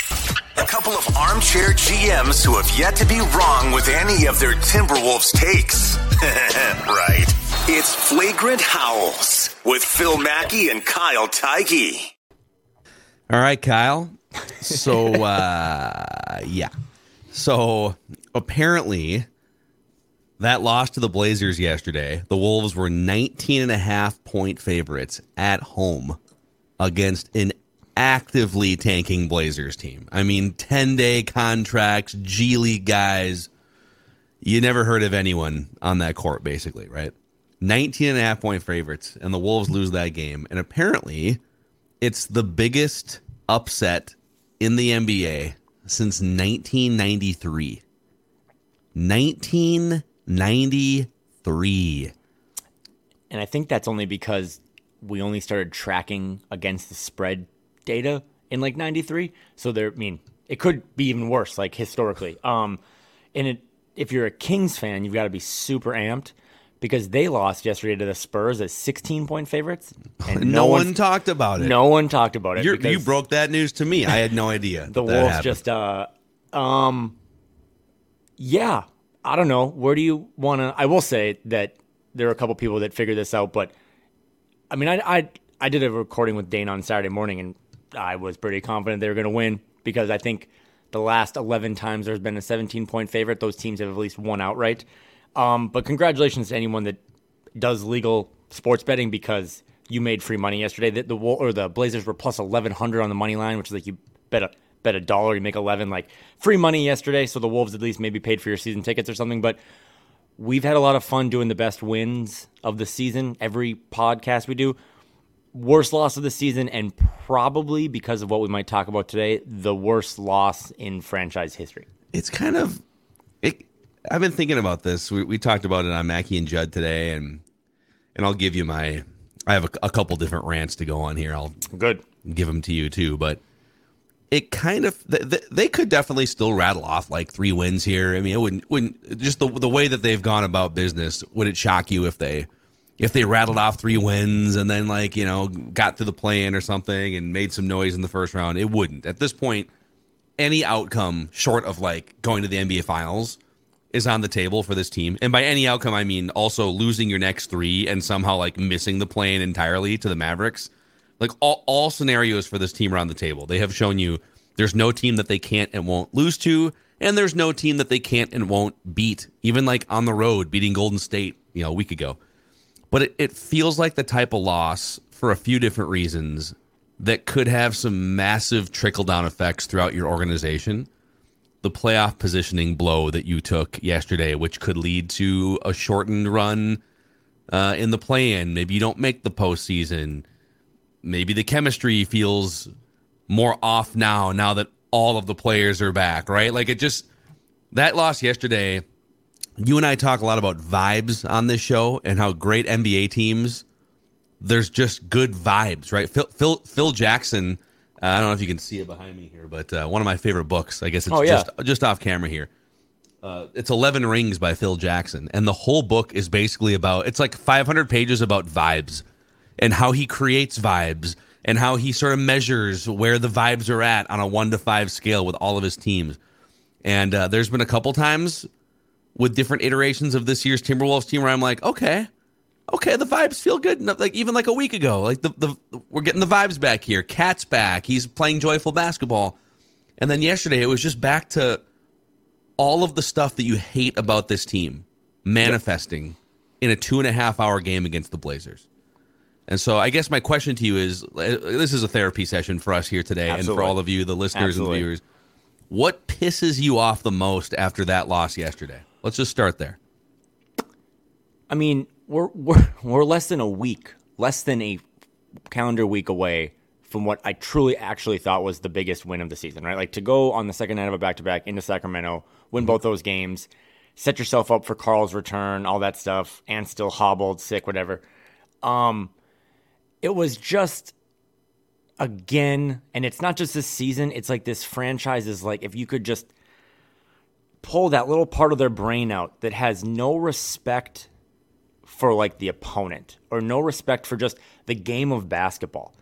A couple of armchair GMs who have yet to be wrong with any of their Timberwolves takes. right. It's Flagrant Howls with Phil Mackey and Kyle Theige. All right, Kyle. So, uh, yeah. So, apparently, that loss to the Blazers yesterday, the Wolves were 19 and a half point favorites at home against an actively tanking Blazers team. I mean, 10 day contracts, G League guys. You never heard of anyone on that court, basically, right? 19 and a half point favorites, and the Wolves lose that game. And apparently, it's the biggest upset in the NBA since 1993. 1993. And I think that's only because we only started tracking against the spread data in like 93. So there, I mean, it could be even worse, like historically. Um, and it, if you're a Kings fan, you've got to be super amped because they lost yesterday to the Spurs as 16 point favorites. And no, one talked about it. No one talked about it. You broke that news to me. I had no idea. the Wolves happened. just, uh, um, yeah, I don't know. Where do you want to? I will say that there are a couple people that figured this out, but I mean, I, I, I did a recording with Dane on Saturday morning, and I was pretty confident they were going to win because I think the last 11 times there's been a 17 point favorite, those teams have at least won outright. Um, but congratulations to anyone that does legal sports betting because you made free money yesterday. The, the or the Blazers were plus 1100 on the money line, which is like you bet a bet a dollar, you make 11 like free money yesterday. So the Wolves at least maybe paid for your season tickets or something. But we've had a lot of fun doing the best wins of the season. Every podcast we do, worst loss of the season, and probably because of what we might talk about today, the worst loss in franchise history. it's kind of it i've been thinking about this we, we talked about it on Mackey and judd today and and i'll give you my i have a, a couple different rants to go on here i'll Good. give them to you too but it kind of th- th- they could definitely still rattle off like three wins here i mean it wouldn't wouldn't just the, the way that they've gone about business would it shock you if they if they rattled off three wins and then like you know got through the play in or something and made some noise in the first round it wouldn't at this point any outcome short of like going to the NBA finals is on the table for this team. And by any outcome, I mean also losing your next three and somehow like missing the play-in entirely to the Mavericks. Like all, all scenarios for this team are on the table. They have shown you there's no team that they can't and won't lose to, and there's no team that they can't and won't beat, even like on the road, beating Golden State, you know, a week ago. But it, it feels like the type of loss for a few different reasons that could have some massive trickle down effects throughout your organization. The playoff positioning blow that you took yesterday, which could lead to a shortened run uh, in the play in. Maybe you don't make the postseason. Maybe the chemistry feels more off now, now that all of the players are back, right? Like it just, that loss yesterday, you and I talk a lot about vibes on this show and how great NBA teams there's just good vibes, right? Phil Phil, Phil Jackson. Uh, I don't know if you can see it behind me here, but uh, one of my favorite books. I guess it's Oh, yeah. just just off camera here. Uh, it's Eleven Rings by Phil Jackson, and the whole book is basically about. It's like 500 pages about vibes and how he creates vibes and how he sort of measures where the vibes are at on a one to five scale with all of his teams. And uh, there's been a couple times with different iterations of this year's Timberwolves team where I'm like, okay, okay, the vibes feel good. Like even like a week ago, like the, the we're getting the vibes back here. KAT's back. He's playing joyful basketball. And then yesterday, it was just back to all of the stuff that you hate about this team manifesting in a two and a half hour game against the Blazers. And so, I guess my question to you is: This is a therapy session for us here today, Absolutely. and for all of you, the listeners Absolutely. and viewers. What pisses you off the most after that loss yesterday? Let's just start there. I mean, we're we're we're less than a week, less than a calendar week away from what I truly actually thought was the biggest win of the season, right? Like to go on the second night of a back to back into Sacramento, win both those games, set yourself up for Karl's return, all that stuff, and still hobbled, sick, whatever. Um, it was just again, and it's not just this season, it's like this franchise is like if you could just pull that little part of their brain out that has no respect for like the opponent or no respect for just the game of basketball.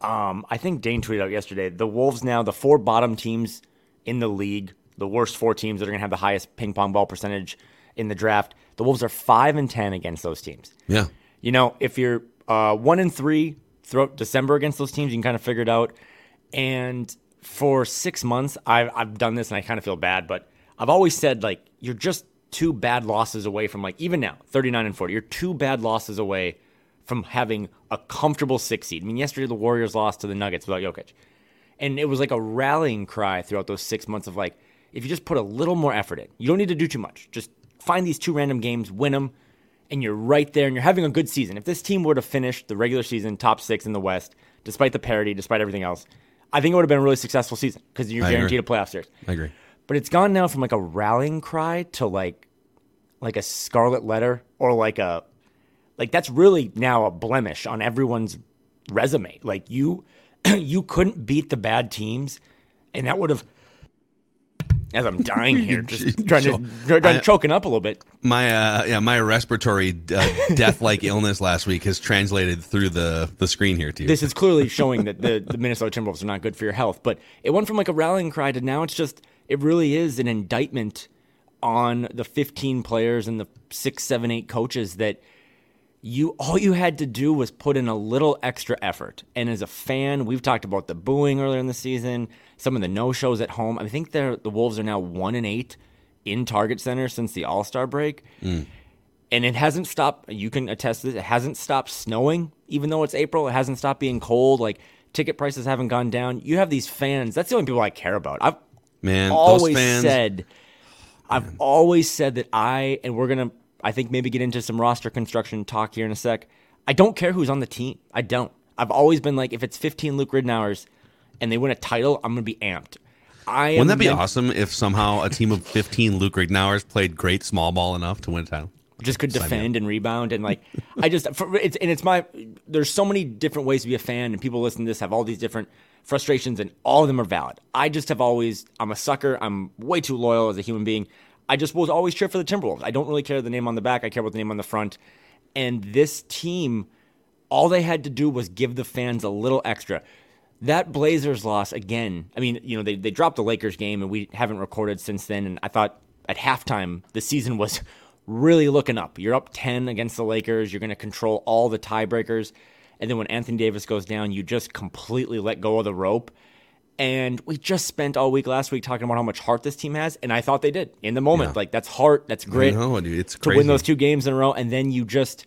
Um, I think Dane tweeted out yesterday the Wolves now, the four bottom teams in the league, the worst four teams that are going to have the highest ping pong ball percentage in the draft. The Wolves are five and ten against those teams. Yeah, you know if you're uh, one and three throughout December against those teams, you can kind of figure it out. And for six months, I've I've done this, and I kind of feel bad, but I've always said like you're just two bad losses away from like even now 39 and 40 you're two bad losses away from having a comfortable six seed. I mean yesterday the warriors lost to the nuggets without Jokic. And it was like a rallying cry throughout those six months of like if you just put a little more effort in you don't need to do too much. Just find these two random games win them and you're right there and you're having a good season. If this team were to finish the regular season top six in the west despite the parity despite everything else i think it would have been a really successful season because you're I guaranteed agree. a playoff series. I agree but it's gone now from like a rallying cry to like like a scarlet letter or like a like that's really now a blemish on everyone's resume. Like you you couldn't beat the bad teams and that would have as I'm dying here, just trying to, trying to choking up a little bit. My uh, yeah, my respiratory uh, death-like illness last week has translated through the the screen here to you. This is clearly showing that the, the Minnesota Timberwolves are not good for your health. But it went from like a rallying cry to now it's just it really is an indictment on the 15 players and the six, seven, eight coaches that you all you had to do was put in a little extra effort. And as a fan, we've talked about the booing earlier in the season, some of the no shows at home. I think the Wolves are now one and eight in Target Center since the All Star break. Mm. And it hasn't stopped. You can attest to this. It hasn't stopped snowing, even though it's April. It hasn't stopped being cold. Like ticket prices haven't gone down. You have these fans. That's the only people I care about. I've man always fans, said I've always said that I, and we're going to, I think, maybe get into some roster construction talk here in a sec. I don't care who's on the team. I don't. I've always been like, if it's 15 Luke Ridnours and they win a title, I'm going to be amped. I Wouldn't that be meant- awesome if somehow a team of 15 Luke Ridnours played great small ball enough to win a title? Just could defend and rebound and like I just for, it's and it's my there's so many different ways to be a fan and people listen to this have all these different frustrations, and all of them are valid. I just have always, I'm a sucker. I'm way too loyal as a human being. I just will always cheer for the Timberwolves. I don't really care the name on the back. I care about the name on the front. And this team, all they had to do was give the fans a little extra. That Blazers loss, again, I mean, you know, they, they dropped the Lakers game and we haven't recorded since then. And I thought at halftime, the season was really looking up. You're up 10 against the Lakers. You're going to control all the tiebreakers. And then when Anthony Davis goes down, you just completely let go of the rope. And we just spent all week last week talking about how much heart this team has, and I thought they did in the moment. Yeah. Like that's heart, that's grit. Know, it's to win those two games in a row, and then you just,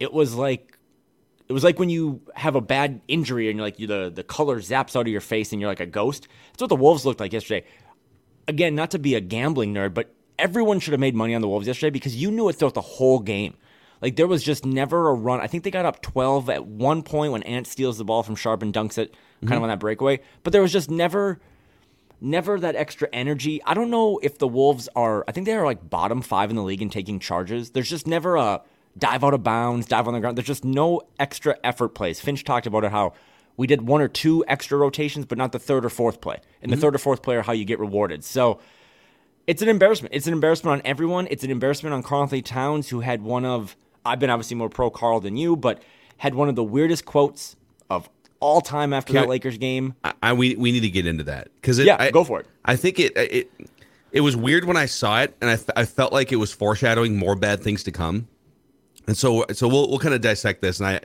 it was like, it was like when you have a bad injury and you're like you, the the color zaps out of your face and you're like a ghost. That's what the Wolves looked like yesterday. Again, not to be a gambling nerd, but everyone should have made money on the Wolves yesterday because you knew it throughout the whole game. Like there was just never a run. I think they got up 12 at one point when Ant steals the ball from Sharpe and dunks it kind mm-hmm. of on that breakaway. But there was just never never that extra energy. I don't know if the Wolves are I think they are like bottom 5 in the league in taking charges. There's just never a dive out of bounds, dive on the ground. There's just no extra effort plays. Finch talked about it how we did one or two extra rotations, but not the third or fourth play. And mm-hmm. the third or fourth play are how you get rewarded. So it's an embarrassment. It's an embarrassment on everyone. It's an embarrassment on Karl-Anthony Towns, who had one of I've been obviously more pro Karl than you, but had one of the weirdest quotes of all time after Can that I, Lakers game. I, I, we we need to get into that because yeah, I, go for it. I think it it it was weird when I saw it, and I I felt like it was foreshadowing more bad things to come. And so so we'll we'll kind of dissect this, and I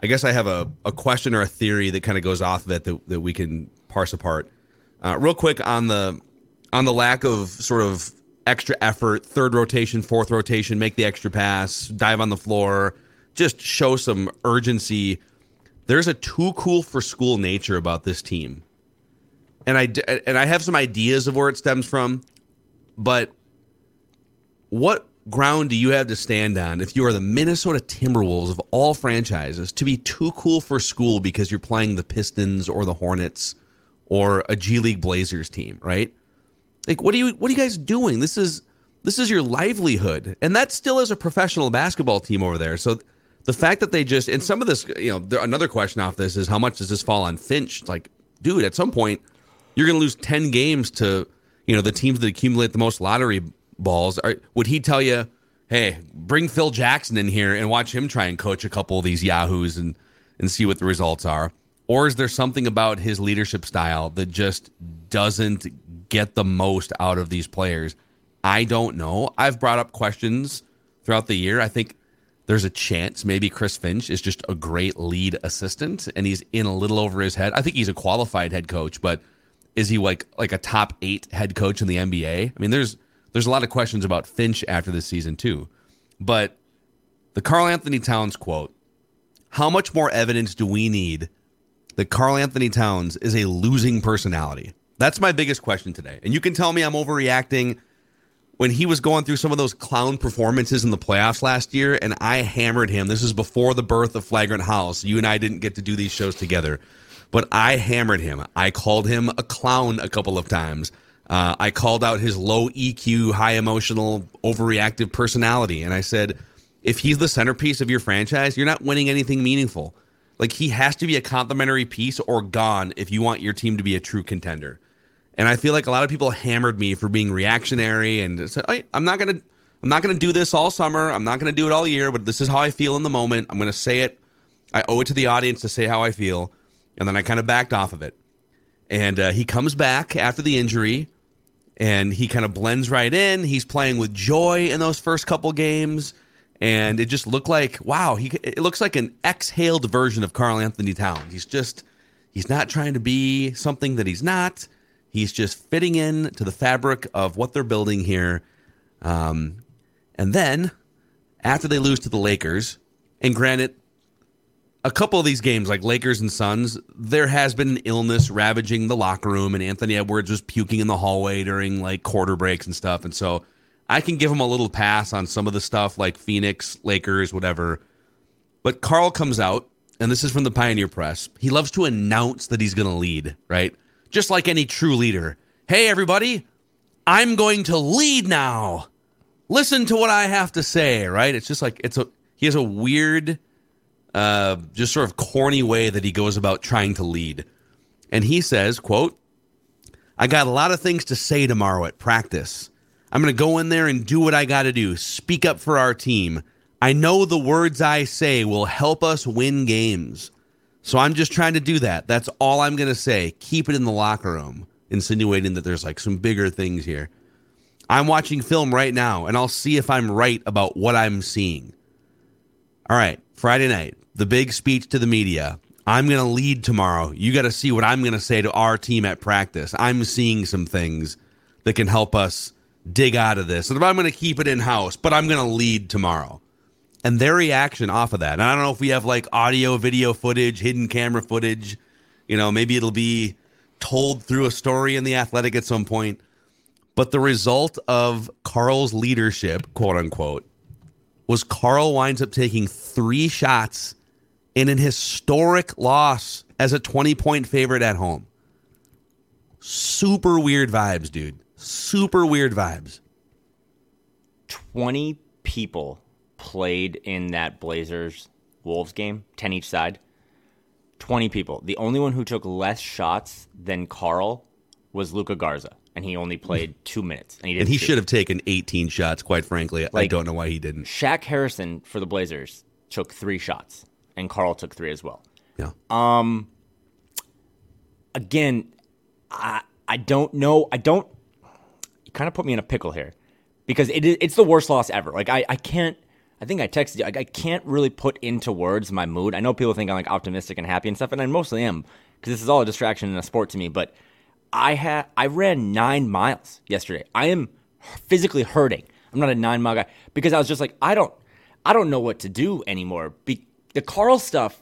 I guess I have a, a question or a theory that kind of goes off of it that, that we can parse apart. Uh, real quick on the on the lack of sort of extra effort, third rotation, fourth rotation, make the extra pass, dive on the floor, just show some urgency. There's a too cool for school nature about this team. And I and I have some ideas of where it stems from, but what ground do you have to stand on if you are the Minnesota Timberwolves of all franchises to be too cool for school because you're playing the Pistons or the Hornets or a G League Blazers team, right? Like what are you what are you guys doing? This is this is your livelihood. And that still is a professional basketball team over there. So the fact that they just and some of this, you know, there, another question off this is how much does this fall on Finch? It's like, dude, at some point you're going to lose 10 games to, you know, the teams that accumulate the most lottery balls. Are, would he tell you, hey, bring Phil Jackson in here and watch him try and coach a couple of these yahoos and and see what the results are? Or is there something about his leadership style that just doesn't get the most out of these players? I don't know. I've brought up questions throughout the year. I think there's a chance maybe Chris Finch is just a great lead assistant and he's in a little over his head. I think he's a qualified head coach, but is he like like a top 8 head coach in the NBA? I mean, there's there's a lot of questions about Finch after this season too. But the Karl-Anthony Towns quote, how much more evidence do we need that Karl-Anthony Towns is a losing personality? That's my biggest question today. And you can tell me I'm overreacting when he was going through some of those clown performances in the playoffs last year, and I hammered him. This is before the birth of Flagrant Howls. You and I didn't get to do these shows together, but I hammered him. I called him a clown a couple of times. Uh, I called out his low EQ, high emotional, overreactive personality, and I said, if he's the centerpiece of your franchise, you're not winning anything meaningful. Like he has to be a complimentary piece or gone if you want your team to be a true contender. And I feel like a lot of people hammered me for being reactionary and said, I'm not gonna I'm not gonna do this all summer. I'm not gonna do it all year, but this is how I feel in the moment. I'm gonna say it. I owe it to the audience to say how I feel. And then I kind of backed off of it. And uh, he comes back after the injury and he kind of blends right in. He's playing with joy in those first couple games. And it just looked like, wow, he it looks like an exhaled version of Karl-Anthony Towns. He's just he's not trying to be something that he's not He's just fitting in to the fabric of what they're building here. Um, and then after they lose to the Lakers, and granted, a couple of these games, like Lakers and Suns, there has been an illness ravaging the locker room, and Anthony Edwards was puking in the hallway during like quarter breaks and stuff. And so I can give him a little pass on some of the stuff like Phoenix, Lakers, whatever. But Karl comes out, and this is from the Pioneer Press. He loves to announce that he's going to lead, right? just like any true leader. Hey, everybody, I'm going to lead now. Listen to what I have to say, right? It's just like it's a he has a weird, uh, just sort of corny way that he goes about trying to lead. And he says, quote, I got a lot of things to say tomorrow at practice. I'm going to go in there and do what I got to do, speak up for our team. I know the words I say will help us win games. So I'm just trying to do that. That's all I'm going to say. Keep it in the locker room, insinuating that there's like some bigger things here. I'm watching film right now and I'll see if I'm right about what I'm seeing. All right, Friday night, the big speech to the media. I'm going to lead tomorrow. You got to see what I'm going to say to our team at practice. I'm seeing some things that can help us dig out of this. And I'm going to keep it in house, but I'm going to lead tomorrow and their reaction off of that. And I don't know if we have like audio, video footage, hidden camera footage. You know, maybe it'll be told through a story in the athletic at some point. But the result of Karl's leadership, quote unquote, was Karl winds up taking three shots in an historic loss as a 20 point favorite at home. Super weird vibes, dude. Super weird vibes. 20 people played in that Blazers Wolves game, 10 each side. 20 people. The only one who took less shots than Karl was Luka Garza, and he only played two minutes. And he, and he should have taken 18 shots, quite frankly. Like, I don't know why he didn't. Shaq Harrison for the Blazers took three shots, and Karl took three as well. Yeah. Um. Again, I I don't know. I don't. Kind of put me in a pickle here because it is it's the worst loss ever. Like I I can't I think I texted you. I, I can't really put into words my mood. I know people think I'm like optimistic and happy and stuff, and I mostly am because this is all a distraction and a sport to me. But I had I ran nine miles yesterday. I am physically hurting. I'm not a nine mile guy because I was just like I don't I don't know what to do anymore. Be, the Karl stuff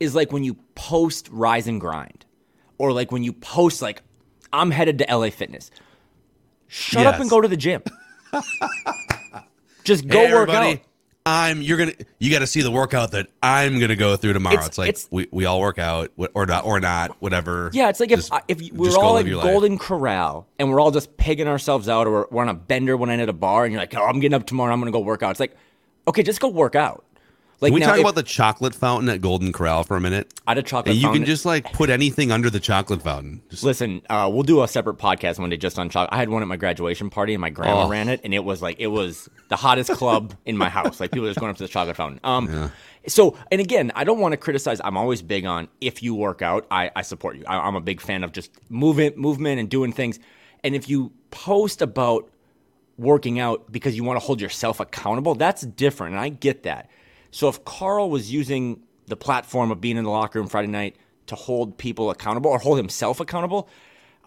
is like when you post rise and grind, or like when you post like I'm headed to LA Fitness. Shut up and go to the gym. just go Hey, work out. I'm you're gonna you got to see the workout that I'm gonna go through tomorrow. It's- It's, like it's- we, we all work out or not or not whatever. Yeah, it's like if Just- I- if we're all at your life. Golden Corral and we're all just pigging ourselves out, or we're, on a bender one night at a bar, and you're like, "Oh, I'm getting up tomorrow. I'm gonna go work out." It's like, okay, just go work out. Like Can we now, talk if- about the chocolate fountain at Golden Corral for a minute? I had a chocolate. And you fountain. can just like put anything under the chocolate fountain. Just, Listen, uh, we'll do a separate podcast one day just on chocolate. I had one at my graduation party, and my grandma Oh. ran it, and it was like it was the hottest club in my house. Like people were just going up to the chocolate fountain. Um, so and again, I don't want to criticize. I'm always big on if you work out, I, I support you. I, I'm a big fan of just movement, movement, and doing things. And if you post about working out because you want to hold yourself accountable, that's different, and I get that. So if Karl was using the platform of being in the locker room Friday night to hold people accountable or hold himself accountable,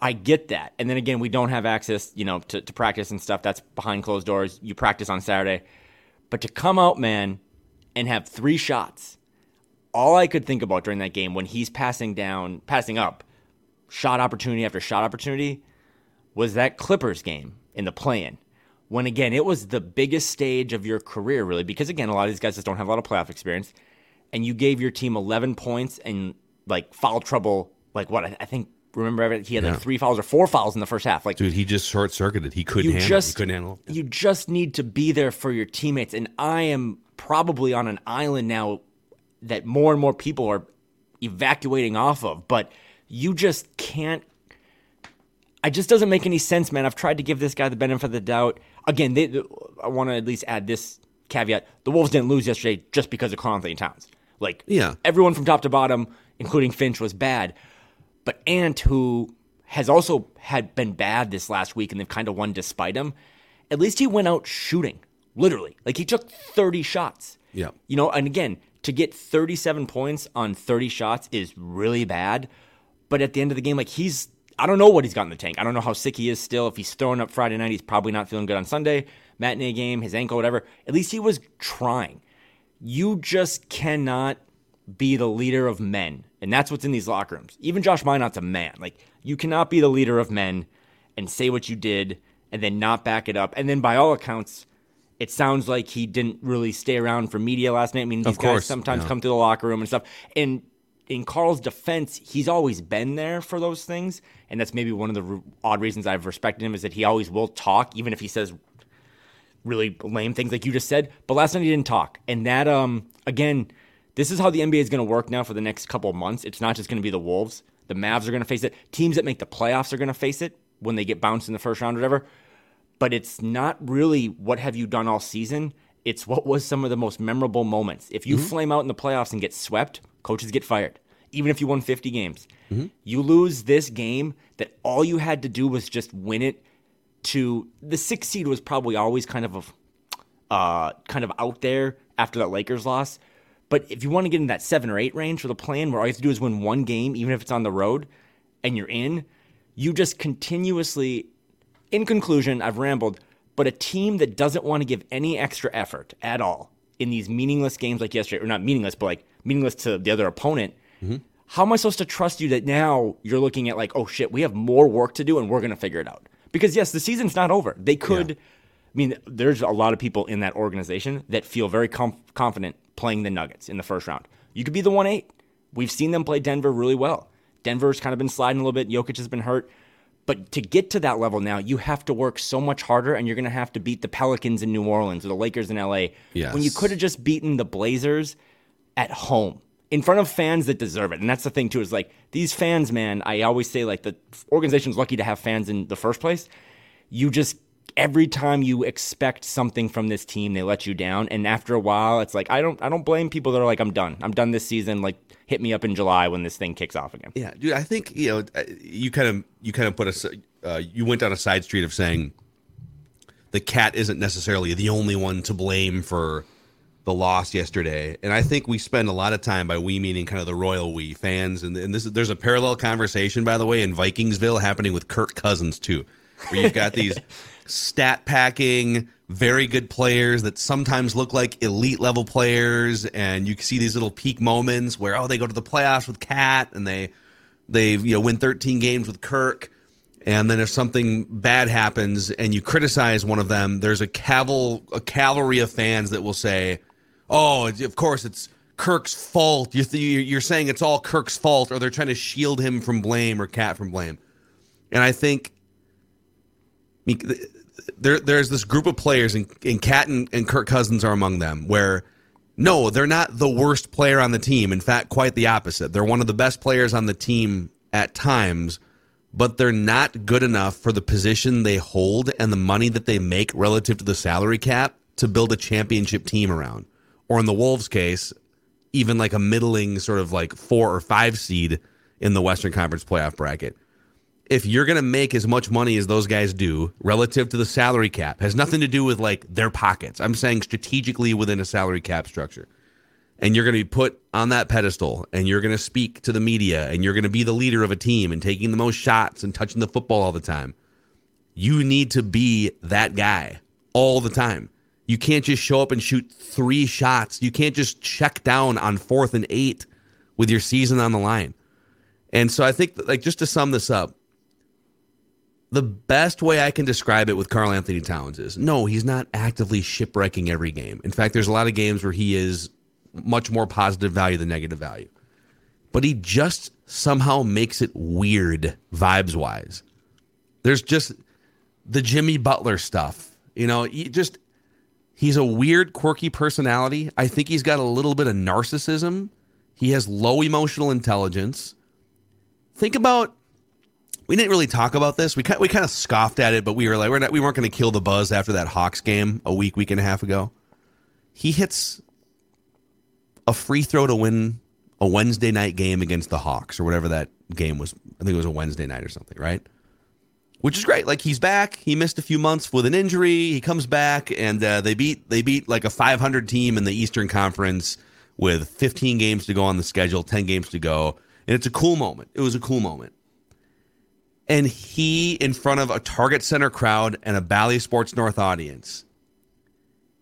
I get that. And then again, we don't have access, you know, to, to practice and stuff. That's behind closed doors. You practice on Saturday. But to come out, man, and have three shots, all I could think about during that game when he's passing down, passing up, shot opportunity after shot opportunity, was that Clippers game in the play-in. When again, it was the biggest stage of your career, really, because again, a lot of these guys just don't have a lot of playoff experience, and you gave your team 11 points and like foul trouble. Like what I, I think, remember he had like three fouls or four fouls in the first half. Like dude, he just short circuited. He couldn't you handle. just he couldn't handle. it. you just need to be there for your teammates and i am probably on an island now that more and more people are evacuating off of but you just can't it just doesn't make any sense man i've tried to give this guy the benefit of the doubt again they, i want to at least add this caveat the wolves didn't lose yesterday just because of Karl Anthony towns like Yeah. everyone from top to bottom including finch was bad but Ant, who has also had been bad this last week and they've kind of won despite him, at least he went out shooting, literally. Like he took 30 shots. Yeah. You know, and again, to get 37 points on 30 shots is really bad. But at the end of the game, like he's, I don't know what he's got in the tank. I don't know how sick he is still. If he's throwing up Friday night, he's probably not feeling good on Sunday, matinee game, his ankle, whatever. At least he was trying. You just cannot be the leader of men. And that's what's in these locker rooms. Even Josh Minott's a man. Like, you cannot be the leader of men and say what you did and then not back it up. And then, by all accounts, it sounds like he didn't really stay around for media last night. I mean, these guys course, sometimes yeah. come to the locker room and stuff. And in Karl's defense, he's always been there for those things. And that's maybe one of the r- odd reasons I've respected him is that he always will talk, even if he says really lame things like you just said. But last night he didn't talk. And that, um, again, this is how the NBA is going to work now for the next couple of months. It's not just going to be the Wolves. The Mavs are going to face it. Teams that make the playoffs are going to face it when they get bounced in the first round or whatever. But it's not really what have you done all season. It's what was some of the most memorable moments. If you flame out in the playoffs and get swept, coaches get fired. Even if you won 50 games, you lose this game that all you had to do was just win it to the sixth seed was probably always kind of a uh, kind of out there after that Lakers loss. But if you want to get in that seven or eight range for the play-in, where all you have to do is win one game, even if it's on the road, and you're in, you just continuously. In conclusion, I've rambled, but a team that doesn't want to give any extra effort at all in these meaningless games like yesterday, or not meaningless, but like meaningless to the other opponent. Mm-hmm. How am I supposed to trust you that now you're looking at like, oh shit, we have more work to do and we're going to figure it out? Because yes, the season's not over. They could. I mean, there's a lot of people in that organization that feel very com- confident playing the Nuggets in the first round. You could be the one eight. We've seen them play Denver really well. Denver's kind of been sliding a little bit. Jokic has been hurt. But to get to that level now, you have to work so much harder, and you're going to have to beat the Pelicans in New Orleans or the Lakers in LA. Yes. When you could have just beaten the Blazers at home in front of fans that deserve it. And that's the thing too is like these fans, man. I always say like the organization's lucky to have fans in the first place. You just every time you expect something from this team, they let you down. And after a while, it's like I don't I don't blame people that are like I'm done. I'm done this season. Like hit me up in July when this thing kicks off again. Yeah, dude. I think you know uh, you kind of you kind of put a uh, you went down a side street of saying the KAT isn't necessarily the only one to blame for the loss yesterday, and I think we spend a lot of time by we meaning kind of the royal we fans, and, and this is, there's a parallel conversation by the way in Vikingsville happening with Kirk Cousins too, where you've got these stat packing, very good players that sometimes look like elite level players, and you see these little peak moments where oh they go to the playoffs with KAT and they they you know win 13 games with Kirk and then if something bad happens and you criticize one of them, there's a caval a cavalry of fans that will say, "Oh, of course it's Kirk's fault." You're you're saying it's all Kirk's fault, or they're trying to shield him from blame or KAT from blame. And I think there there's this group of players, and, and KAT and, and Kirk Cousins are among them, where no, they're not the worst player on the team. In fact, quite the opposite. They're one of the best players on the team at times but they're not good enough for the position they hold and the money that they make relative to the salary cap to build a championship team around. Or in the Wolves case, even like a middling sort of like four or five seed in the Western Conference playoff bracket. If you're going to make as much money as those guys do relative to the salary cap, has nothing to do with like their pockets. I'm saying strategically within a salary cap structure and you're going to be put on that pedestal and you're going to speak to the media and you're going to be the leader of a team and taking the most shots and touching the football all the time. You need to be that guy all the time. You can't just show up and shoot three shots. You can't just check down on fourth and eight with your season on the line. And so I think, like, just to sum this up, the best way I can describe it with Karl Anthony Towns is no, he's not actively shipwrecking every game. In fact, there's a lot of games where he is much more positive value than negative value. But he just somehow makes it weird vibes wise. There's just the Jimmy Butler stuff. You know, he just he's a weird, quirky personality. I think he's got a little bit of narcissism. He has low emotional intelligence. Think about we didn't really talk about this. We kind we kind of scoffed at it, but we were like we're not, we weren't going to kill the buzz after that Hawks game a week week and a half ago. He hits a free throw to win a Wednesday night game against the Hawks or whatever that game was. I think it was a Wednesday night or something, right? Which is great. Like he's back. He missed a few months with an injury. He comes back and uh, they beat they beat like a 500 team in the Eastern Conference with 15 games to go on the schedule, 10 games to go, and it's a cool moment. It was a cool moment. And he, in front of a Target Center crowd and a Bally Sports North audience,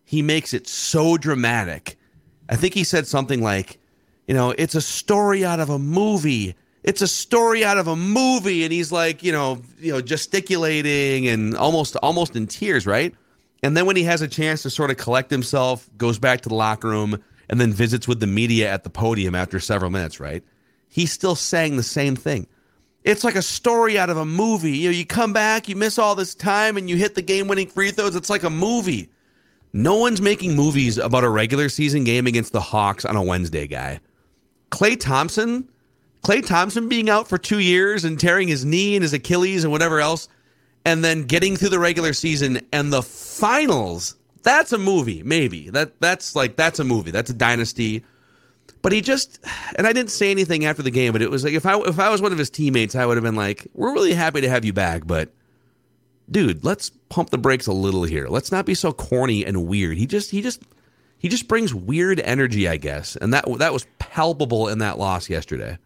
he makes it so dramatic I think he said something like, you know, it's a story out of a movie. It's a story out of a movie, and he's like, you know, you know, gesticulating and almost almost in tears, right? And then when he has a chance to sort of collect himself, goes back to the locker room, and then visits with the media at the podium after several minutes, right? He's still saying the same thing. It's like a story out of a movie. You know, you come back, you miss all this time, and you hit the game-winning free throws. It's like a movie. No one's making movies about a regular season game against the Hawks on a Wednesday, guy. Klay Thompson, Klay Thompson being out for two years and tearing his knee and his Achilles and whatever else, and then getting through the regular season and the finals. That's a movie, maybe. That that's like that's a movie. That's a dynasty. But he just and I didn't say anything after the game, but it was like if I if I was one of his teammates, I would have been like, "We're really happy to have you back, but dude, let's pump the brakes a little here. Let's not be so corny and weird. He just he just he just brings weird energy, I guess, and that that was palpable in that loss yesterday.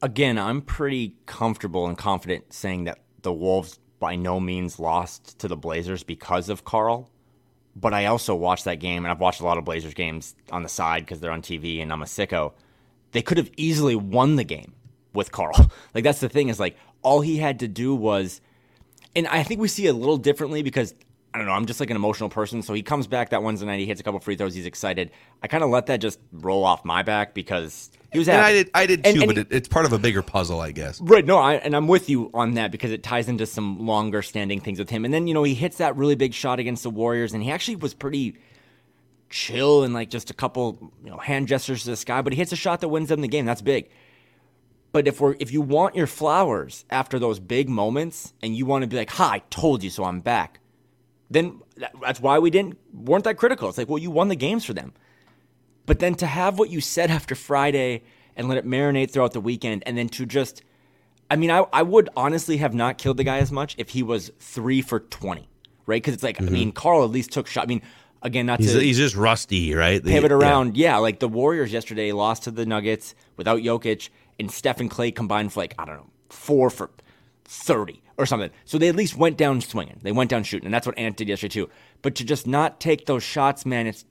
Again, I'm pretty comfortable and confident saying that the Wolves by no means lost to the Blazers because of Karl. But I also watched that game, and I've watched a lot of Blazers games on the side because they're on TV, and I'm a sicko. They could have easily won the game with Karl. Like that's the thing is like all he had to do was and I think we see it a little differently because I don't know. I'm just like an emotional person. So he comes back that Wednesday night. He hits a couple free throws. He's excited. I kind of let that just roll off my back because he was. Happy. And I did. I did too. And, and but it, it's part of a bigger puzzle, I guess. Right. No. I, and I'm with you on that because it ties into some longer standing things with him. And then you know he hits that really big shot against the Warriors, and he actually was pretty chill and like just a couple you know hand gestures to the sky. But he hits a shot that wins them the game. That's big. But if we're if you want your flowers after those big moments and you want to be like, "Ha, I told you so, I'm back." Then that's why we didn't weren't that critical. It's like, "Well, you won the games for them." But then to have what you said after Friday and let it marinate throughout the weekend and then to just I mean, I, I would honestly have not killed the guy as much if he was 3 for 20, right? Cuz it's like, mm-hmm. I mean, Karl at least took shot. I mean, again, not He's, to he's just rusty, right? The- pivot yeah. around. Yeah. like the Warriors yesterday lost to the Nuggets without Jokic, and Steph and Klay combined for like I don't know four for thirty or something. So they at least went down swinging. They went down shooting, and that's what Ant did yesterday too. But to just not take those shots, man, it's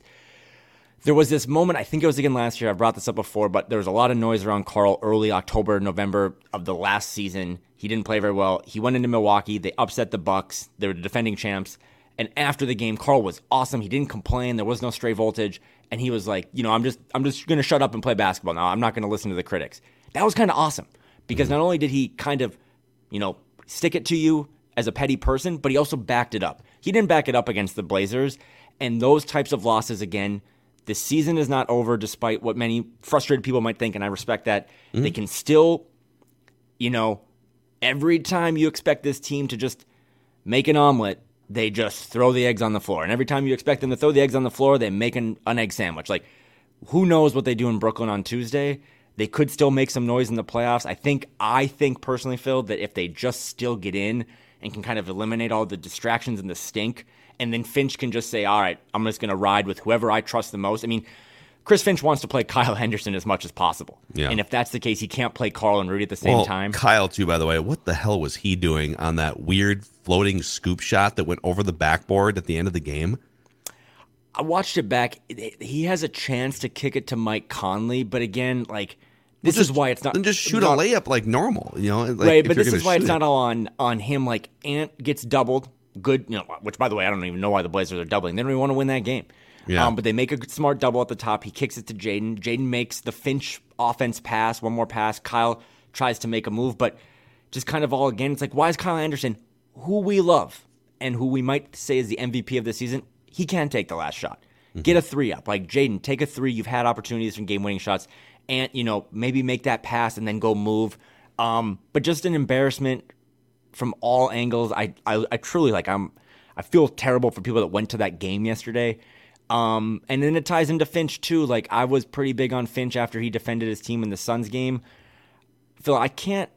there was this moment, I think it was again last year, I brought this up before, but there was a lot of noise around Karl early October, November of the last season. He didn't play very well. He went into Milwaukee, they upset the Bucks. They were the defending champs. And after the game, Karl was awesome. He didn't complain. There was no stray voltage. And he was like, you know, I'm just I'm just gonna shut up and play basketball now. I'm not gonna listen to the critics. That was kind of awesome. Because mm-hmm. not only did he kind of, you know, stick it to you as a petty person, but he also backed it up. He didn't back it up against the Blazers. And those types of losses again, the season is not over, despite what many frustrated people might think, and I respect that. Mm-hmm. They can still, you know, every time you expect this team to just make an omelet, they just throw the eggs on the floor. And every time you expect them to throw the eggs on the floor, they make an, an egg sandwich. Like, who knows what they do in Brooklyn on Tuesday? They could still make some noise in the playoffs. I think, I think personally, Phil, that if they just still get in and can kind of eliminate all the distractions and the stink, and then Finch can just say, all right, I'm just going to ride with whoever I trust the most. I mean, Chris Finch wants to play Kyle Anderson as much as possible. Yeah. And if that's the case, he can't play Karl and Rudy at the same Well, time. Kyle, too, by the way, what the hell was he doing on that weird floating scoop shot that went over the backboard at the end of the game? I watched it back. He has a chance to kick it to Mike Conley, but again, like this is why it's not. Then just shoot not- a layup like normal, you know? Like, right, but this is why it's it. not all on on him. Like Ant gets doubled, good. You know, which by the way, I don't even know why the Blazers are doubling. They don't even want to win that game. Yeah. Um, but they make a smart double at the top. He kicks it to Jaden. Jaden makes the Finch offense pass, one more pass. Kyle tries to make a move, but just kind of all again. It's like, why is Kyle Anderson, who we love and who we might say is the MVP of the season, he can't take the last shot. Get a three up. Like Jaden, take a three. You've had opportunities from game winning shots. And, you know, maybe make that pass and then go move. Um, but just an embarrassment from all angles. I, I, I truly like I'm I feel terrible for people that went to that game yesterday. Um, and then it ties into Finch too. Like I was pretty big on Finch after he defended his team in the Suns game. Phil, I can't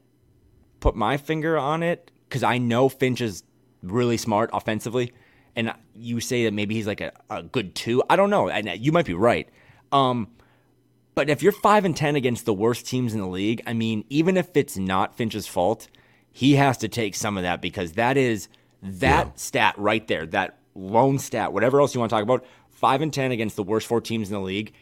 put my finger on it because I know Finch is really smart offensively, and you say that maybe he's like a, a good two. I don't know, and you might be right. Um, but if you're five and ten against the worst teams in the league, I mean, even if it's not Finch's fault, he has to take some of that because that is that stat right there, that lone stat, whatever else you want to talk about. Five and ten against the worst four teams in the league.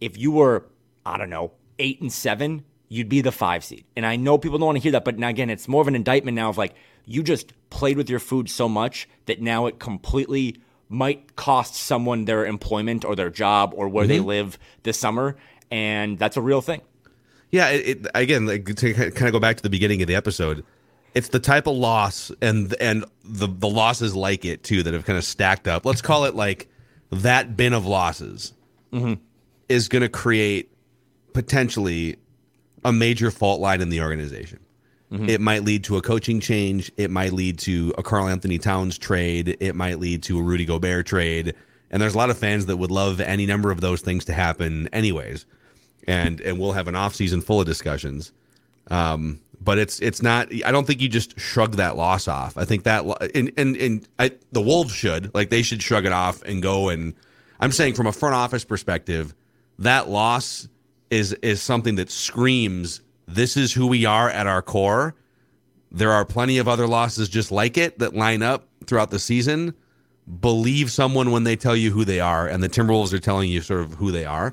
If you were, I don't know, eight and seven, you'd be the five seed. And I know people don't want to hear that, but now again, it's more of an indictment now of like you just played with your food so much that now it completely might cost someone their employment or their job or where they mm-hmm. live this summer, and that's a real thing. Yeah, it, it, again, like, to kind of go back to the beginning of the episode, it's the type of loss and and the the losses like it too that have kind of stacked up. Let's call it like that bin of losses mm-hmm. is going to create potentially a major fault line in the organization. Mm-hmm. It might lead to a coaching change. It might lead to a Karl Anthony Towns trade. It might lead to a Rudy Gobert trade. And there's a lot of fans that would love any number of those things to happen, anyways. And and we'll have an off season full of discussions. Um, but it's it's not. I don't think you just shrug that loss off. I think that and and and I, the Wolves should like they should shrug it off and go and. I'm saying from a front office perspective, that loss is is something that screams this is who we are at our core. There are plenty of other losses just like it that line up throughout the season. Believe someone when they tell you who they are, and the Timberwolves are telling you sort of who they are.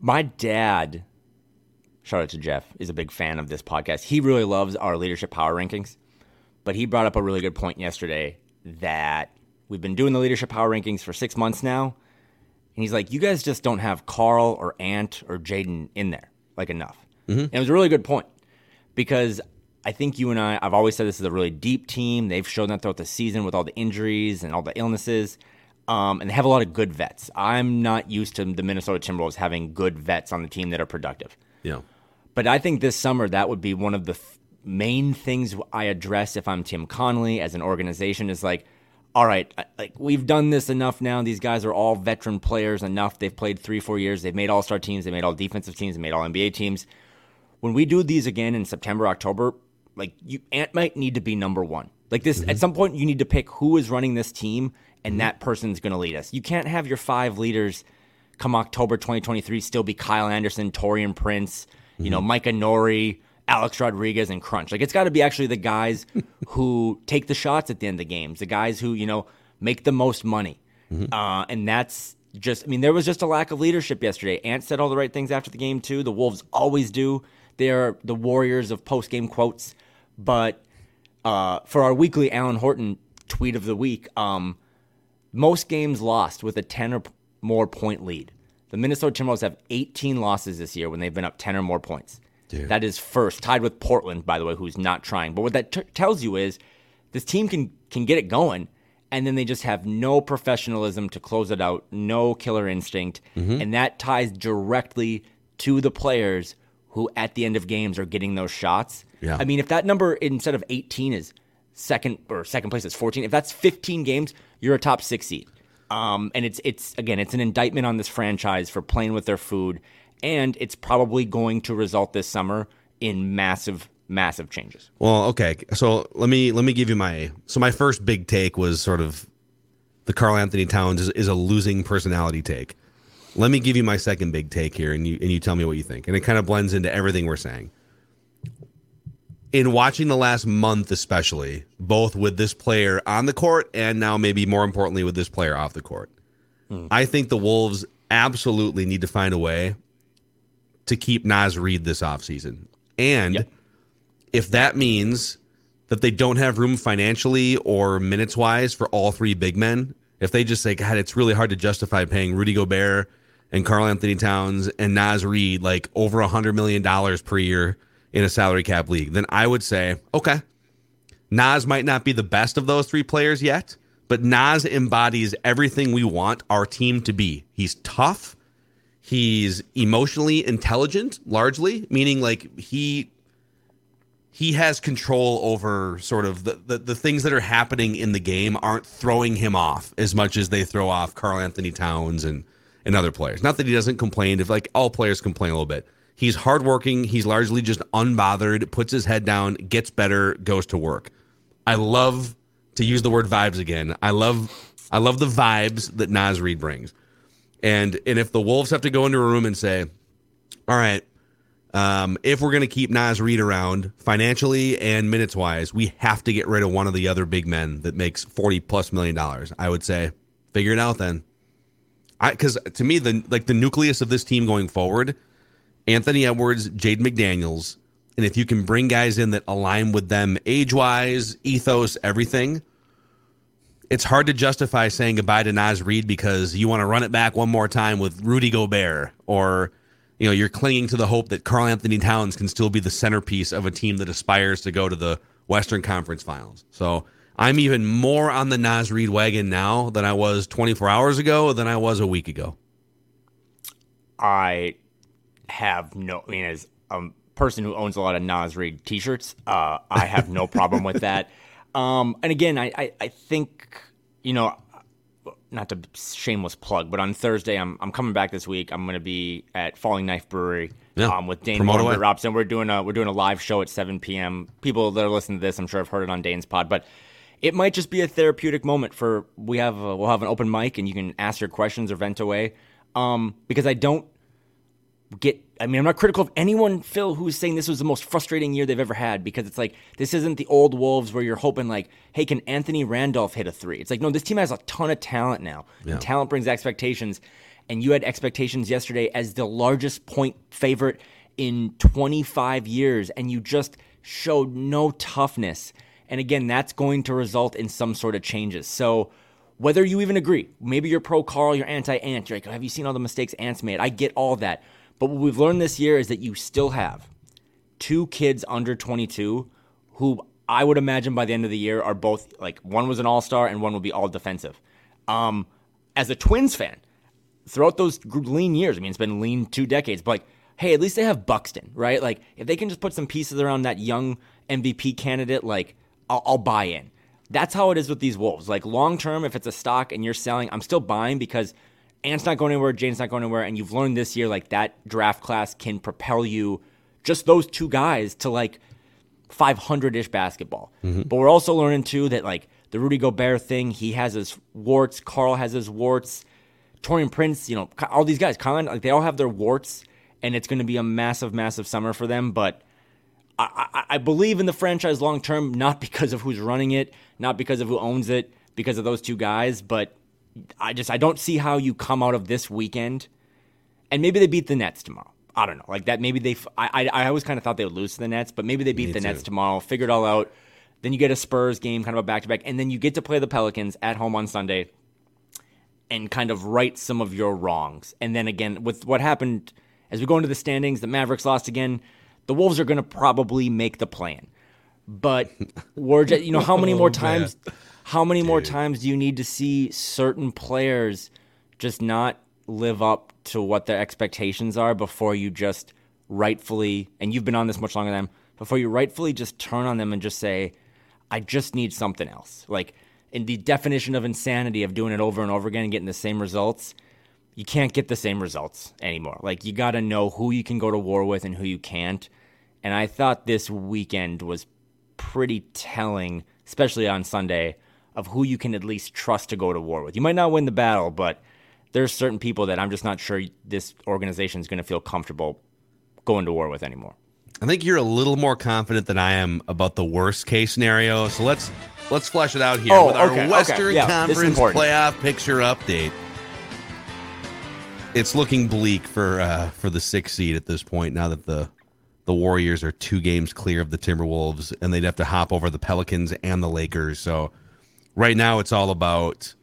My dad, shout out to Jeff, is a big fan of this podcast. He really loves our leadership power rankings, but he brought up a really good point yesterday that we've been doing the leadership power rankings for six months now. And he's like, you guys just don't have Karl or Ant or Jaden in there like enough. Mm-hmm. And it was a really good point because I think you and I, I've always said this is a really deep team. They've shown that throughout the season with all the injuries and all the illnesses. Um, and they have a lot of good vets. I'm not used to the Minnesota Timberwolves having good vets on the team that are productive. Yeah. But I think this summer that would be one of the th- main things I address if I'm Tim Connolly as an organization is like, all right, like we've done this enough now. These guys are all veteran players enough. They've played three, four years. They've made all star teams. They made all defensive teams. They made all NBA teams. When we do these again in September, October, like you, Ant might need to be number one. Like this, mm-hmm. at some point, you need to pick who is running this team, and mm-hmm. that person's going to lead us. You can't have your five leaders come October 2023 still be Kyle Anderson, Taurean Prince, mm-hmm. you know, mm-hmm. Micah Nori, Alex Rodriguez, and Crunch. Like it's got to be actually the guys who take the shots at the end of the games, the guys who you know make the most money, mm-hmm. uh, and that's just. I mean, there was just a lack of leadership yesterday. Ant said all the right things after the game too. The Wolves always do. They're the warriors of post game quotes, but uh, for our weekly Alan Horton tweet of the week, um, most games lost with a 10 or more point lead. The Minnesota Timberwolves have 18 losses this year when they've been up 10 or more points. Dude. That is first, tied with Portland, by the way, who's not trying. But what that t- tells you is this team can can get it going, and then they just have no professionalism to close it out, no killer instinct, mm-hmm. and that ties directly to the players who, at the end of games, are getting those shots. Yeah. I mean, if that number instead of 18 is second or second place is 14, if that's 15 games, you're a top six seed. Um, and it's it's again, it's an indictment on this franchise for playing with their food, and it's probably going to result this summer in massive massive changes. Well, okay, so let me let me give you my so my first big take was sort of the Karl-Anthony Towns is, is a losing personality take. Let me give you my second big take here, and you and you tell me what you think, and it kind of blends into everything we're saying in watching the last month, especially, both with this player on the court and now maybe more importantly with this player off the court, hmm. I think the Wolves absolutely need to find a way to keep Naz Reid this offseason. And yep. if that means that they don't have room financially or minutes wise for all three big men, if they just say, God, it's really hard to justify paying Rudy Gobert and Karl-Anthony Towns and Naz Reid like over a $100 million per year in a salary cap league, then I would say, okay, Naz might not be the best of those three players yet, but Naz embodies everything we want our team to be. He's tough. He's emotionally intelligent, largely, meaning like he he has control over sort of the, the, the things that are happening in the game aren't throwing him off as much as they throw off Karl-Anthony Towns and and other players. Not that he doesn't complain, if like all players complain a little bit. He's hardworking. He's largely just unbothered, puts his head down, gets better, goes to work. I love to use the word vibes again. I love I love the vibes that Naz Reid brings. And and if the Wolves have to go into a room and say, all right, um, if we're going to keep Naz Reid around financially and minutes wise, we have to get rid of one of the other big men that makes 40 plus million dollars. I would say, figure it out then. I because to me, the like the nucleus of this team going forward Anthony Edwards, Jaden McDaniels, and if you can bring guys in that align with them age wise, ethos, everything, it's hard to justify saying goodbye to Naz Reid because you want to run it back one more time with Rudy Gobert or you know, you're clinging to the hope that Karl-Anthony Towns can still be the centerpiece of a team that aspires to go to the Western Conference Finals. So I'm even more on the Naz Reid wagon now than I was 24 hours ago than I was a week ago. I have no. I mean, as a person who owns a lot of Naz Reid T-shirts, uh, I have no problem with that. Um, and again, I, I, I think you know, not to shameless plug, but on Thursday, I'm I'm coming back this week. I'm going to be at Falling Knife Brewery yeah. um, with Dane Robson. We're doing a we're doing a live show at 7 p.m. People that are listening to this, I'm sure have heard it on Dane's pod, but it might just be a therapeutic moment for we have a, we'll have an open mic and you can ask your questions or vent away. Um, because I don't get I mean, I'm not critical of anyone, Phil, who's saying this was the most frustrating year they've ever had because it's like this isn't the old Wolves where you're hoping like, hey, can Anthony Randolph hit a three? It's like, no, this team has a ton of talent now. Yeah. And talent brings expectations. And you had expectations yesterday as the largest point favorite in 25 years, and you just showed no toughness. And again, that's going to result in some sort of changes. So whether you even agree, maybe you're pro Karl, you're anti Ant, you're like, have you seen all the mistakes Ant's made? I get all that. But what we've learned this year is that you still have two kids under 22 who I would imagine by the end of the year are both like one was an all star and one will be all defensive. Um, as a Twins fan, throughout those lean years, I mean, it's been lean two decades, but like, hey, at least they have Buxton, right? Like, if they can just put some pieces around that young MVP candidate, like, I'll, I'll buy in. That's how it is with these Wolves. Like, long term, if it's a stock and you're selling, I'm still buying because Ant's not going anywhere, Jane's not going anywhere, and you've learned this year, like, that draft class can propel you, just those two guys, to like 500 ish basketball. Mm-hmm. But we're also learning, too, that, like, the Rudy Gobert thing, he has his warts, Karl has his warts. Taurean Prince, you know, all these guys, Colin, like they all have their warts, and it's going to be a massive, massive summer for them. But I, I, I believe in the franchise long term, not because of who's running it, not because of who owns it, because of those two guys. But I just I don't see how you come out of this weekend, and maybe they beat the Nets tomorrow. I don't know, like that. Maybe they. I I, I always kind of thought they would lose to the Nets, but maybe they beat Me the too. Nets tomorrow. Figure it all out. Then you get a Spurs game, kind of a back to back, and then you get to play the Pelicans at home on Sunday and kind of right some of your wrongs. And then again, with what happened as we go into the standings, the Mavericks lost again. The Wolves are going to probably make the play-in. But we're just, you know, how many oh, more times how many Dude. more times do you need to see certain players just not live up to what their expectations are before you just rightfully and you've been on this much longer than them, before you rightfully just turn on them and just say, I just need something else. Like in the definition of insanity of doing it over and over again and getting the same results, you can't get the same results anymore. Like you got to know who you can go to war with and who you can't. And I thought this weekend was pretty telling, especially on Sunday, of who you can at least trust to go to war with. You might not win the battle, but there's certain people that I'm just not sure this organization is going to feel comfortable going to war with anymore. I think you're a little more confident than I am about the worst case scenario. So let's let's flesh it out here oh, with our okay, Western okay. Yeah, Conference playoff picture update. It's looking bleak for uh, for the sixth seed at this point. Now that the the Warriors are two games clear of the Timberwolves, and they'd have to hop over the Pelicans and the Lakers. So right now, it's all about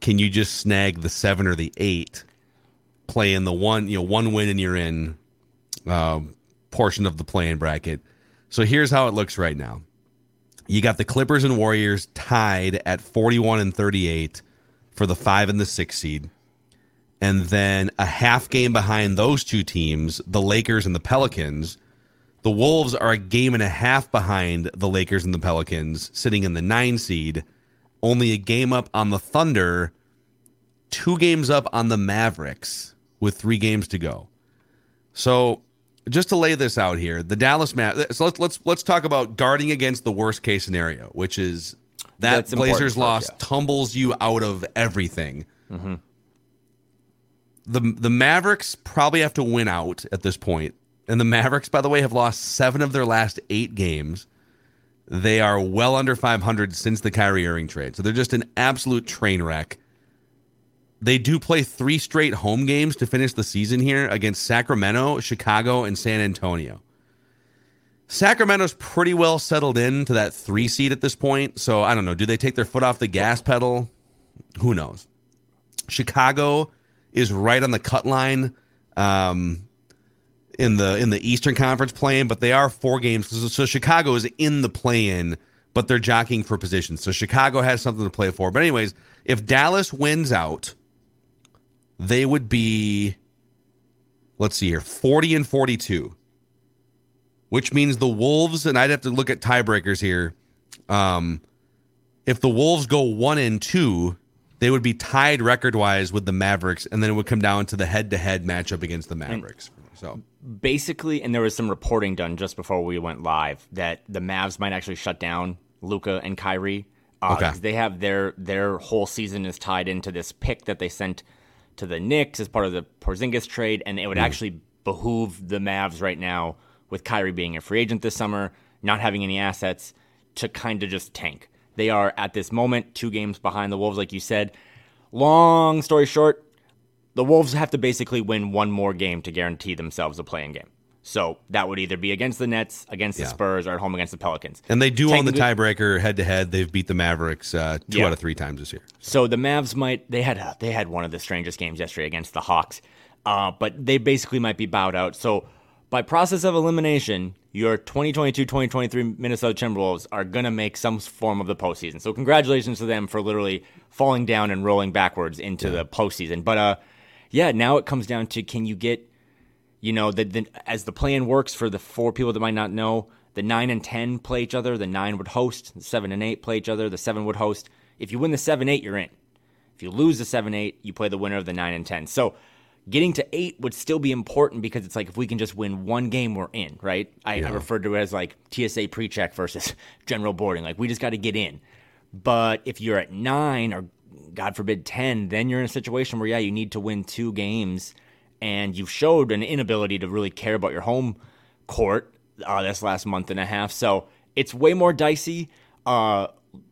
can you just snag the seven or the eight, play in the one you know one win and you're in uh, portion of the play-in bracket. So here's how it looks right now. You got the Clippers and Warriors tied at 41 and 38 for the five and the six seed. And then a half game behind those two teams, the Lakers and the Pelicans. The Wolves are a game and a half behind the Lakers and the Pelicans, sitting in the nine seed, only a game up on the Thunder, two games up on the Mavericks with three games to go. So just to lay this out here, the Dallas Mavericks. So let's let's let's talk about guarding against the worst case scenario, which is that That's Blazers loss yeah. tumbles you out of everything. Mm-hmm. The the Mavericks probably have to win out at this point, and the Mavericks, by the way, have lost seven of their last eight games. They are well under 500 since the Kyrie Irving trade, so they're just an absolute train wreck. They do play three straight home games to finish the season here against Sacramento, Chicago, and San Antonio. Sacramento's pretty well settled into that three seed at this point. So I don't know. Do they take their foot off the gas pedal? Who knows? Chicago is right on the cut line um, in the in the Eastern Conference play-in, but they are four games. So, so Chicago is in the play in, but they're jockeying for position. So Chicago has something to play for. But anyways, if Dallas wins out they would be, let's see here, 40 and 42, which means the Wolves, and I'd have to look at tiebreakers here. Um, if the Wolves go one and two, they would be tied record wise with the Mavericks, and then it would come down to the head to head matchup against the Mavericks. So basically, and there was some reporting done just before we went live that the Mavs might actually shut down Luka and Kyrie. Uh, okay. They have their their whole season is tied into this pick that they sent to the Knicks as part of the Porzingis trade, and it would mm. actually behoove the Mavs right now with Kyrie being a free agent this summer, not having any assets, to kind of just tank. They are at this moment two games behind the Wolves, like you said. Long story short, the Wolves have to basically win one more game to guarantee themselves a play-in game. So that would either be against the Nets, against the yeah. Spurs, or at home against the Pelicans. And they do own the tiebreaker head to head. They've beat the Mavericks uh, two yeah. out of three times this year. So the Mavs might they had they had one of the strangest games yesterday against the Hawks, uh, but they basically might be bowed out. So by process of elimination, your 2022-2023 Minnesota Timberwolves are going to make some form of the postseason. So congratulations to them for literally falling down and rolling backwards into yeah. the postseason. But uh, yeah, now it comes down to can you get, you know, the, the as the play-in works for the four people that might not know, the nine and ten play each other. The nine would host. The seven and eight play each other. The seven would host. If you win the seven eight, you're in. If you lose the seven eight, you play the winner of the nine and ten. So getting to eight would still be important because it's like if we can just win one game, we're in, right? I, yeah. I refer to it as like TSA pre-check versus general boarding. Like we just got to get in. But if you're at nine or God forbid ten, then you're in a situation where yeah, you need to win two games, and you've showed an inability to really care about your home court uh, this last month and a half. So it's way more dicey. Uh,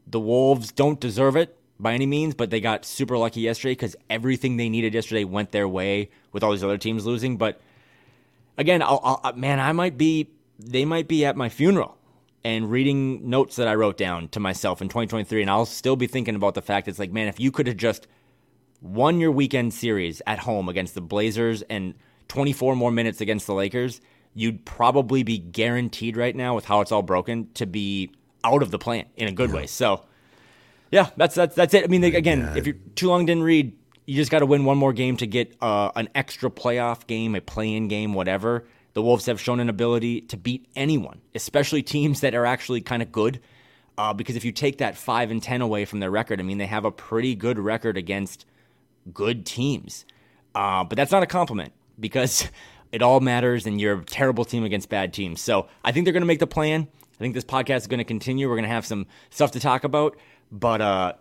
the Wolves don't deserve it by any means, but they got super lucky yesterday because everything they needed yesterday went their way with all these other teams losing. But again, I'll, I'll, uh, man, I might be, they might be at my funeral and reading notes that I wrote down to myself in 2023, and I'll still be thinking about the fact it's like, man, if you could have just won your weekend series at home against the Blazers and 24 more minutes against the Lakers, you'd probably be guaranteed right now with how it's all broken to be out of the play-in in a good yeah. way. So yeah, that's that's that's it. I mean, again, if you're too long didn't read, you just got to win one more game to get uh, an extra playoff game, a play-in game, whatever. The Wolves have shown an ability to beat anyone, especially teams that are actually kind of good. Uh, because if you take that five and ten away from their record, I mean, they have a pretty good record against good teams. Uh, but that's not a compliment because it all matters, and you're a terrible team against bad teams. So I think they're going to make the play-in. I think this podcast is going to continue. We're going to have some stuff to talk about. But uh,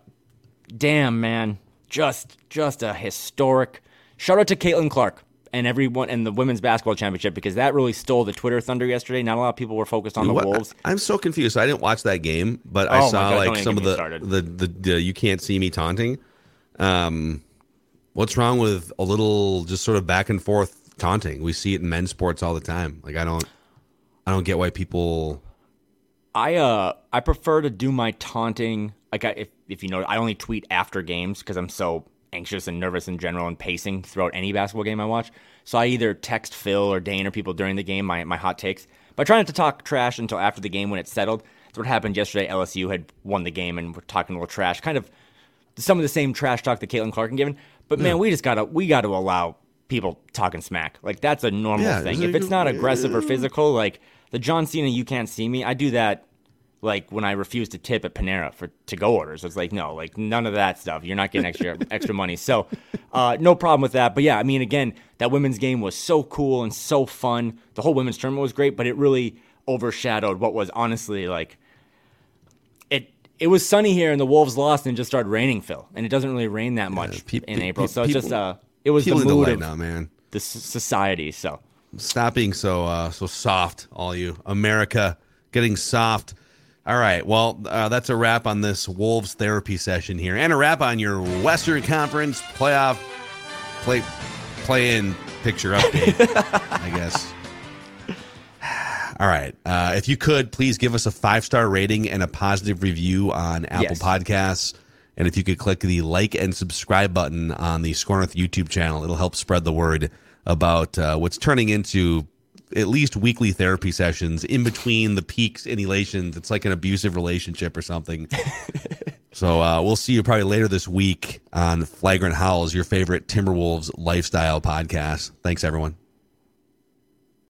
damn man, just just a historic. Shout out to Caitlin Clark and everyone and the women's basketball championship because that really stole the Twitter thunder yesterday. Not a lot of people were focused on the what, Wolves. I'm so confused. I didn't watch that game, but oh I saw God, like some of the, the, the the you can't see me taunting. Um, what's wrong with a little just sort of back and forth taunting? We see it in men's sports all the time. Like I don't I don't get why people. I uh I prefer to do my taunting like I, if if you know, I only tweet after games because I'm so anxious and nervous in general and pacing throughout any basketball game I watch. So I either text Phil or Dane or people during the game my my hot takes. But I try not to talk trash until after the game when it's settled. That's what happened yesterday. LSU had won the game and we're talking a little trash, kind of some of the same trash talk that Caitlin Clark had given. But man, hmm. we just gotta we gotta allow people talking smack. Like that's a normal yeah, thing. If it's not aggressive or uh, physical, like the John Cena, you can't see me. I do that like when I refused to tip at Panera for to go orders. It's like no, like none of that stuff. You're not getting extra extra money. So uh, no problem with that. But yeah, I mean, again, that women's game was so cool and so fun. The whole women's tournament was great, but it really overshadowed what was honestly like it. It was sunny here, and the Wolves lost, and it just started raining. Phil, and it doesn't really rain that much yeah, pe- in pe- April, pe- so it's just uh, it was the mood of now, man. the society. So stop being so uh, so soft, all you America getting soft. All right. Well, uh, that's a wrap on this Wolves therapy session here, and a wrap on your Western Conference playoff play play in picture update. I guess. All right. Uh, if you could, please give us a five star rating and a positive review on Apple yes. Podcasts. And if you could click the like and subscribe button on the SKOR North YouTube channel, it'll help spread the word about uh, what's turning into at least weekly therapy sessions in between the peaks and elations. It's like an abusive relationship or something. so uh, we'll see you probably later this week on Flagrant Howls, your favorite Timberwolves lifestyle podcast. Thanks, everyone.